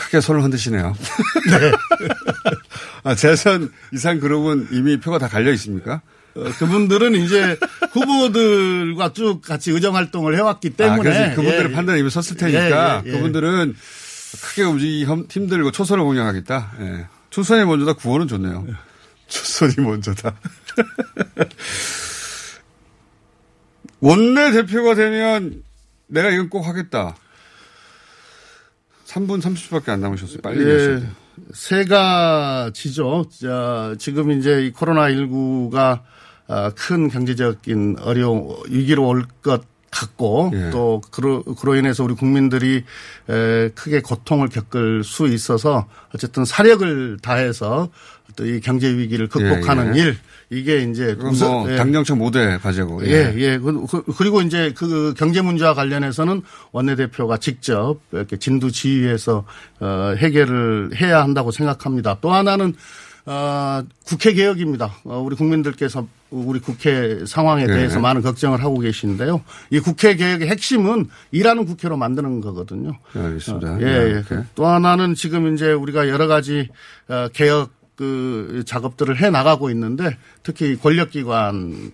크게 손을 흔드시네요. <laughs> 아, 재선 이상 그룹은 이미 표가 다 갈려 있습니까? 어, 그분들은 이제 후보들과 쭉 같이 의정 활동을 해왔기 아, 때문에 그래서 그분들의 예, 판단이 이미 섰을 테니까 예, 예, 예. 그분들은 크게 움직이기 힘- 힘들고 초선을 공략하겠다. 예. 초선이 먼저다 구호는 좋네요. 초선이 먼저다. <laughs> 원내 대표가 되면 내가 이건 꼭 하겠다. 3분 30초밖에 안 남으셨어요. 빨리 예. 세 가지죠. 자, 지금 이제 이 코로나19가 아, 큰 경제적인 어려움, 위기로 올 것 같고 예. 또 그로, 그로 인해서 우리 국민들이 에, 크게 고통을 겪을 수 있어서 어쨌든 사력을 다해서 또 이 경제 위기를 극복하는 예, 예. 일 이게 이제 그건 뭐 우선- 예. 당정청 모두의 과제고. 예, 예. 그- 그- 그리고 이제 그 경제 문제와 관련해서는 원내대표가 직접 이렇게 진두 지휘해서 어, 해결을 해야 한다고 생각합니다. 또 하나는 어, 국회 개혁입니다. 어, 우리 국민들께서 우리 국회 상황에 네. 대해서 많은 걱정을 하고 계신데요. 이 국회 개혁의 핵심은 일하는 국회로 만드는 거거든요. 예, 알겠습니다. 어, 네, 예, 예. 오케이. 또 하나는 지금 이제 우리가 여러 가지 어, 개혁 그 작업들을 해 나가고 있는데 특히 권력기관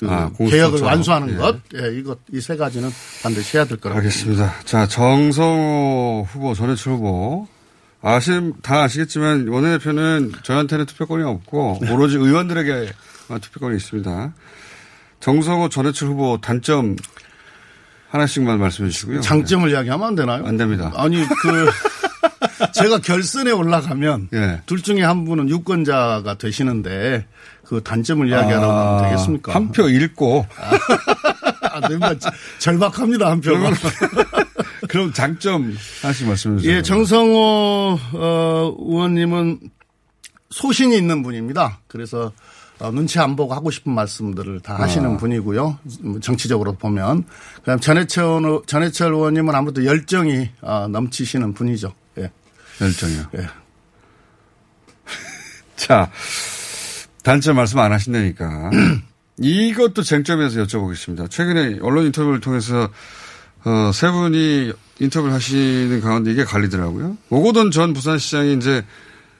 그 아, 공수처처럼. 개혁을 완수하는 예. 것, 예, 이것 이 세 가지는 반드시 해야 될 거라고. 알겠습니다. 자, 정성호 후보, 전해철 후보. 아심, 다 아시겠지만, 원내대표는 저한테는 투표권이 없고, 오로지 의원들에게만 투표권이 있습니다. 정성호, 전해철 후보 단점 하나씩만 말씀해 주시고요. 장점을 이야기하면 안 되나요? 안 됩니다. 아니 그 제가 결선에 올라가면 예. 둘 중에 한 분은 유권자가 되시는데 그 단점을 이야기하라고 하면 되겠습니까? 한표 잃고. 안 됩니다. 절박합니다 한 표가. 그럼 장점 하나씩 말씀해 주세요. 예, 정성호 어, 의원님은 소신이 있는 분입니다. 그래서 어, 눈치 안 보고 하고 싶은 말씀들을 다 하시는 아. 분이고요. 음, 정치적으로 보면. 그다음 전해철, 의원- 전해철 의원님은 아무래도 열정이 어, 넘치시는 분이죠. 예. 열정이요. 예. <laughs> 자, 단점 말씀 안 하신다니까. <clears throat> 이것도 쟁점에서 여쭤보겠습니다. 최근에 언론 인터뷰를 통해서 어, 세 분이 인터뷰를 하시는 가운데 이게 갈리더라고요. 오고돈 전 부산시장이 이제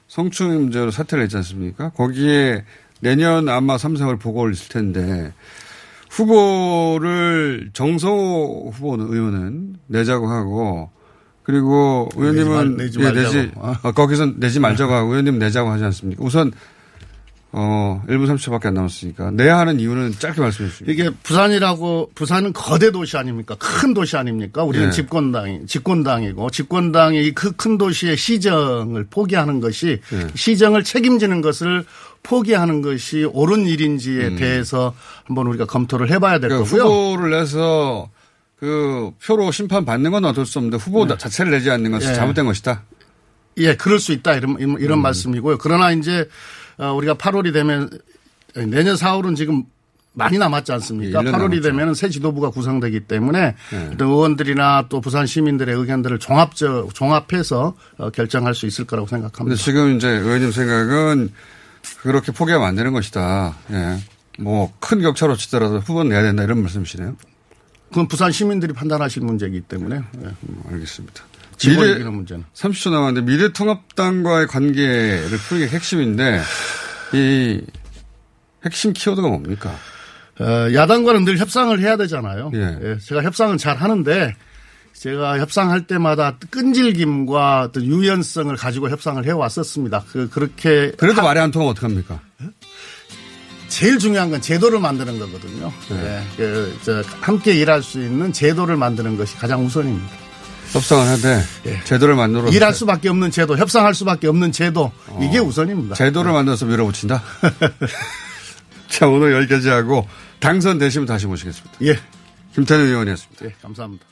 성추행 문제로 사퇴를 했지 않습니까? 거기에 내년 아마 삼성을 보고 있을 텐데 후보를 정성호 후보는 의원은 내자고 하고 그리고 의원님은 내지 예, 말- 내지 내지 말자고. 어, 거기서 내지 말자고 하고 의원님 내자고 하지 않습니까? 우선 어 1분 30초밖에 안 남았으니까 내야 하는 이유는 짧게 말씀해 주시죠. 이게 부산이라고 부산은 거대 도시 아닙니까? 큰 도시 아닙니까? 우리는 예. 집권당이 집권당이고 집권당이 이그 큰 도시의 시정을 포기하는 것이 예. 시정을 책임지는 것을 포기하는 것이 옳은 일인지에 대해서 한번 우리가 검토를 해봐야 될 음. 그러니까 거고요. 후보를 내서 그 표로 심판 받는 건 어쩔 수 없는데 후보 네. 자체를 내지 않는 것은 예. 잘못된 것이다. 예, 그럴 수 있다 이런 음. 이런 말씀이고요. 그러나 이제 어, 우리가 8월이 되면 내년 4월은 지금 많이 남았지 않습니까? 예, 1년 8월이 남았죠. 되면 새 지도부가 구성되기 때문에 네. 어떤 의원들이나 또 부산 시민들의 의견들을 종합적 종합해서 어, 결정할 수 있을 거라고 생각합니다. 지금 이제 의원님 생각은 그렇게 포기하면 안 되는 것이다. 예. 뭐 큰 격차로 치더라도 후보는 내야 된다 이런 말씀이시네요. 그건 부산 시민들이 판단하실 문제이기 때문에 예. 음, 알겠습니다. 미래- 이기는 문제는. 30초 남았는데 미래통합당과의 관계를 게 핵심인데 이 핵심 키워드가 뭡니까? 어, 야당과는 늘 협상을 해야 되잖아요. 예. 예, 제가 협상은 잘 하는데 제가 협상할 때마다 끈질김과 어떤 유연성을 가지고 협상을 해왔었습니다. 그, 그렇게. 그래도 말이 안 통하면 어떡합니까? 제일 중요한 건 제도를 만드는 거거든요. 네. 그, 저, 함께 일할 수 있는 제도를 만드는 것이 가장 우선입니다. 협상을 하되 제도를 만들어 일할 수밖에 없는 제도, 협상할 수밖에 없는 제도 이게 우선입니다. 제도를 만들어서 밀어붙인다. <laughs> 자 오늘 여기까지 하고 당선되시면 다시 모시겠습니다. 예. 김태년 의원이었습니다. 예, 감사합니다.